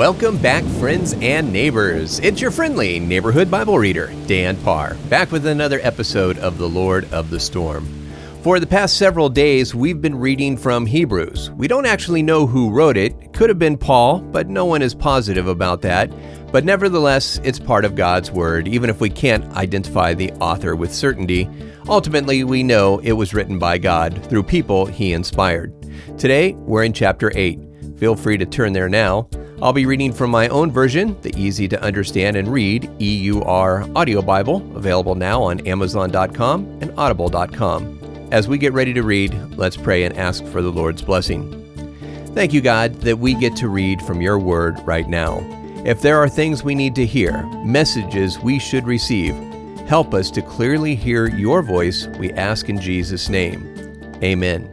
Welcome back, friends and neighbors. It's your friendly neighborhood Bible reader, Dan Parr, back with another episode of The Lord of the Storm. For the past several days, we've been reading from Hebrews. We don't actually know who wrote it. It could have been Paul, but no one is positive about that. But nevertheless, it's part of God's Word, even if we can't identify the author with certainty. Ultimately, we know it was written by God through people He inspired. Today, we're in chapter 8. Feel free to turn there now. I'll be reading from my own version, the easy to understand and read EUR Audio Bible, available now on Amazon.com and Audible.com. As we get ready to read, let's pray and ask for the Lord's blessing. Thank you, God, that we get to read from your word right now. If there are things we need to hear, messages we should receive, help us to clearly hear your voice, we ask in Jesus' name. Amen.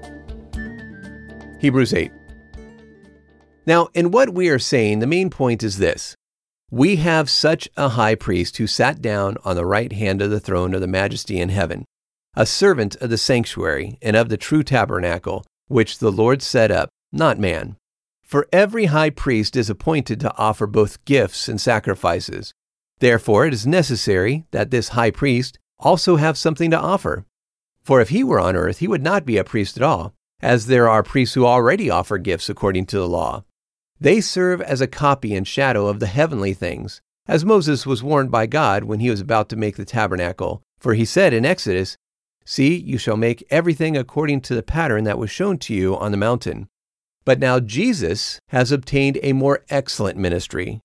Hebrews 8. Now, in what we are saying, the main point is this We have such a high priest who sat down on the right hand of the throne of the majesty in heaven, a servant of the sanctuary and of the true tabernacle, which the Lord set up, not man. For every high priest is appointed to offer both gifts and sacrifices. Therefore, it is necessary that this high priest also have something to offer. For if he were on earth, he would not be a priest at all, as there are priests who already offer gifts according to the law. They serve as a copy and shadow of the heavenly things, as Moses was warned by God when he was about to make the tabernacle. For he said in Exodus, See, you shall make everything according to the pattern that was shown to you on the mountain. But now Jesus has obtained a more excellent ministry,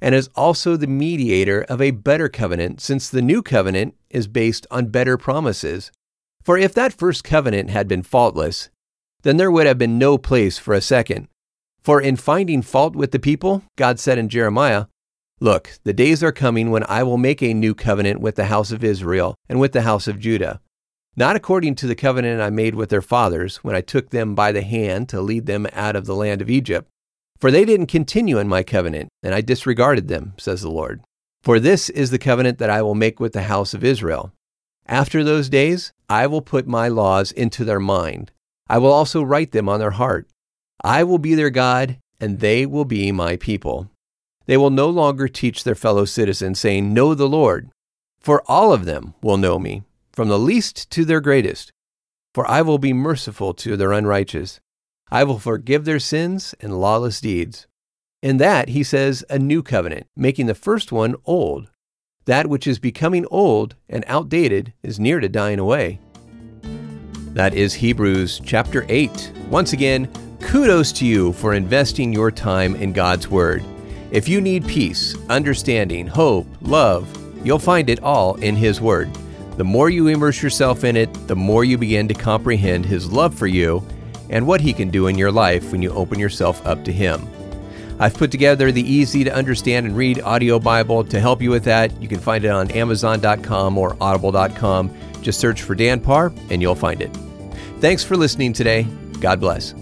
and is also the mediator of a better covenant, since the new covenant is based on better promises. For if that first covenant had been faultless, then there would have been no place for a second. For in finding fault with the people, God said in Jeremiah, Look, the days are coming when I will make a new covenant with the house of Israel and with the house of Judah, not according to the covenant I made with their fathers when I took them by the hand to lead them out of the land of Egypt. For they didn't continue in my covenant, and I disregarded them, says the Lord. For this is the covenant that I will make with the house of Israel. After those days, I will put my laws into their mind. I will also write them on their heart. I will be their God, and they will be my people. They will no longer teach their fellow citizens, saying, Know the Lord, for all of them will know me, from the least to their greatest. For I will be merciful to their unrighteous. I will forgive their sins and lawless deeds. In that, he says, a new covenant, making the first one old. That which is becoming old and outdated is near to dying away. That is Hebrews chapter 8. Once again, Kudos to you for investing your time in God's Word. If you need peace, understanding, hope, love, you'll find it all in His Word. The more you immerse yourself in it, the more you begin to comprehend His love for you and what He can do in your life when you open yourself up to Him. I've put together the easy to understand and read audio Bible to help you with that. You can find it on Amazon.com or Audible.com. Just search for Dan Parr and you'll find it. Thanks for listening today. God bless.